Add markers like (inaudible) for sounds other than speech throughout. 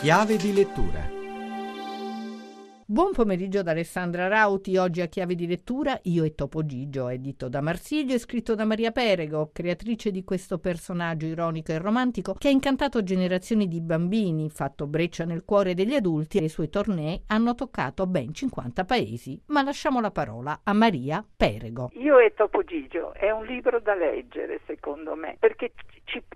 Chiave di lettura Buon pomeriggio da Alessandra Rauti, oggi a chiave di lettura Io e Topo Gigio, edito da Marsiglio e scritto da Maria Perego, creatrice di questo personaggio ironico e romantico che ha incantato generazioni di bambini, fatto breccia nel cuore degli adulti e i suoi tornei hanno toccato ben 50 paesi. Ma lasciamo la parola a Maria Perego. Io e Topo Gigio è un libro da leggere secondo me, perché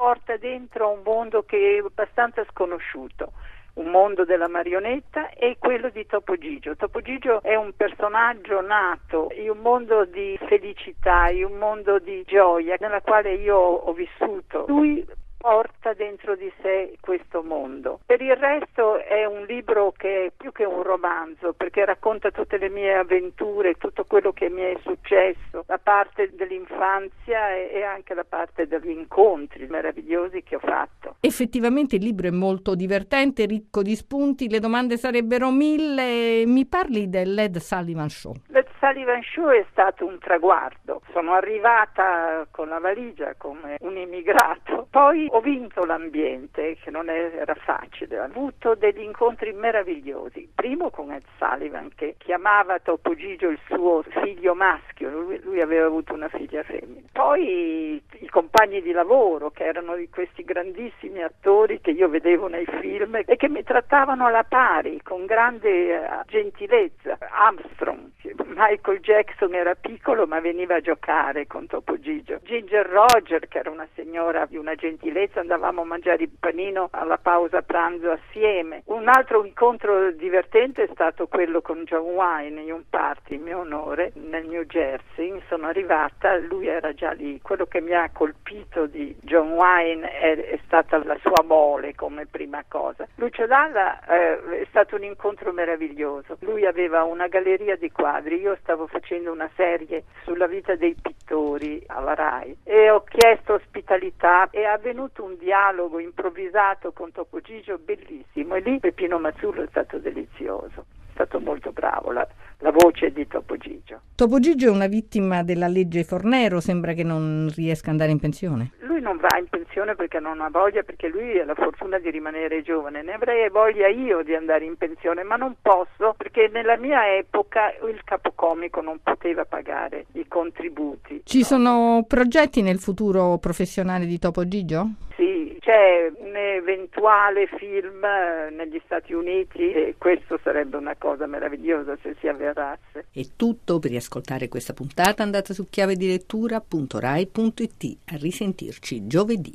porta dentro un mondo che è abbastanza sconosciuto un mondo della marionetta e quello di Topo Gigio. Topo Gigio è un personaggio nato in un mondo di felicità, in un mondo di gioia nella quale io ho vissuto. Lui porta dentro di sé questo mondo. Per il resto è un libro che è più che un romanzo perché racconta tutte le mie avventure, tutto quello che mi è successo, la parte dell'infanzia e anche la parte degli incontri meravigliosi che ho fatto. Effettivamente il libro è molto divertente, ricco di spunti, le domande sarebbero mille. Mi parli del Led Sullivan Show? Sullivan Show è stato un traguardo. Sono arrivata con la valigia come un immigrato, (laughs) poi ho vinto l'ambiente, che non era facile, ho avuto degli incontri meravigliosi. Primo con Ed Sullivan, che chiamava Topo Gigio il suo figlio maschio, lui, lui aveva avuto una figlia femmina. Poi i compagni di lavoro, che erano questi grandissimi attori che io vedevo nei film e che mi trattavano alla pari, con grande eh, gentilezza. Armstrong, Michael Jackson era piccolo ma veniva a giocare con Topo Gigio. Ginger Roger, che era una signora di una gentilezza, andavamo a mangiare il panino alla pausa pranzo assieme. Un altro incontro divertente è stato quello con John Wine in un party in mio onore nel New Jersey. Sono arrivata, lui era già lì. Quello che mi ha colpito di John Wine è, è stata la sua mole come prima cosa. Lucio Dalla eh, è stato un incontro meraviglioso. Lui aveva una galleria di quadri, io stavo facendo una serie sulla vita dei pittori alla RAI e ho chiesto ospitalità e è avvenuto un dialogo improvvisato con Topo Gigio bellissimo e lì Peppino Mazzullo è stato delizioso, è stato molto bravo. La, la voce di Topo Gigio. Topo Gigio è una vittima della legge Fornero, sembra che non riesca ad andare in pensione. Non va in pensione perché non ha voglia, perché lui ha la fortuna di rimanere giovane. Ne avrei voglia io di andare in pensione, ma non posso perché nella mia epoca il capocomico non poteva pagare i contributi. Ci no. sono progetti nel futuro professionale di Topo Gigio? C'è un eventuale film eh, negli Stati Uniti e questo sarebbe una cosa meravigliosa se si avverasse. È tutto per riascoltare questa puntata andate su chiavedilettura.rai.it. A risentirci giovedì.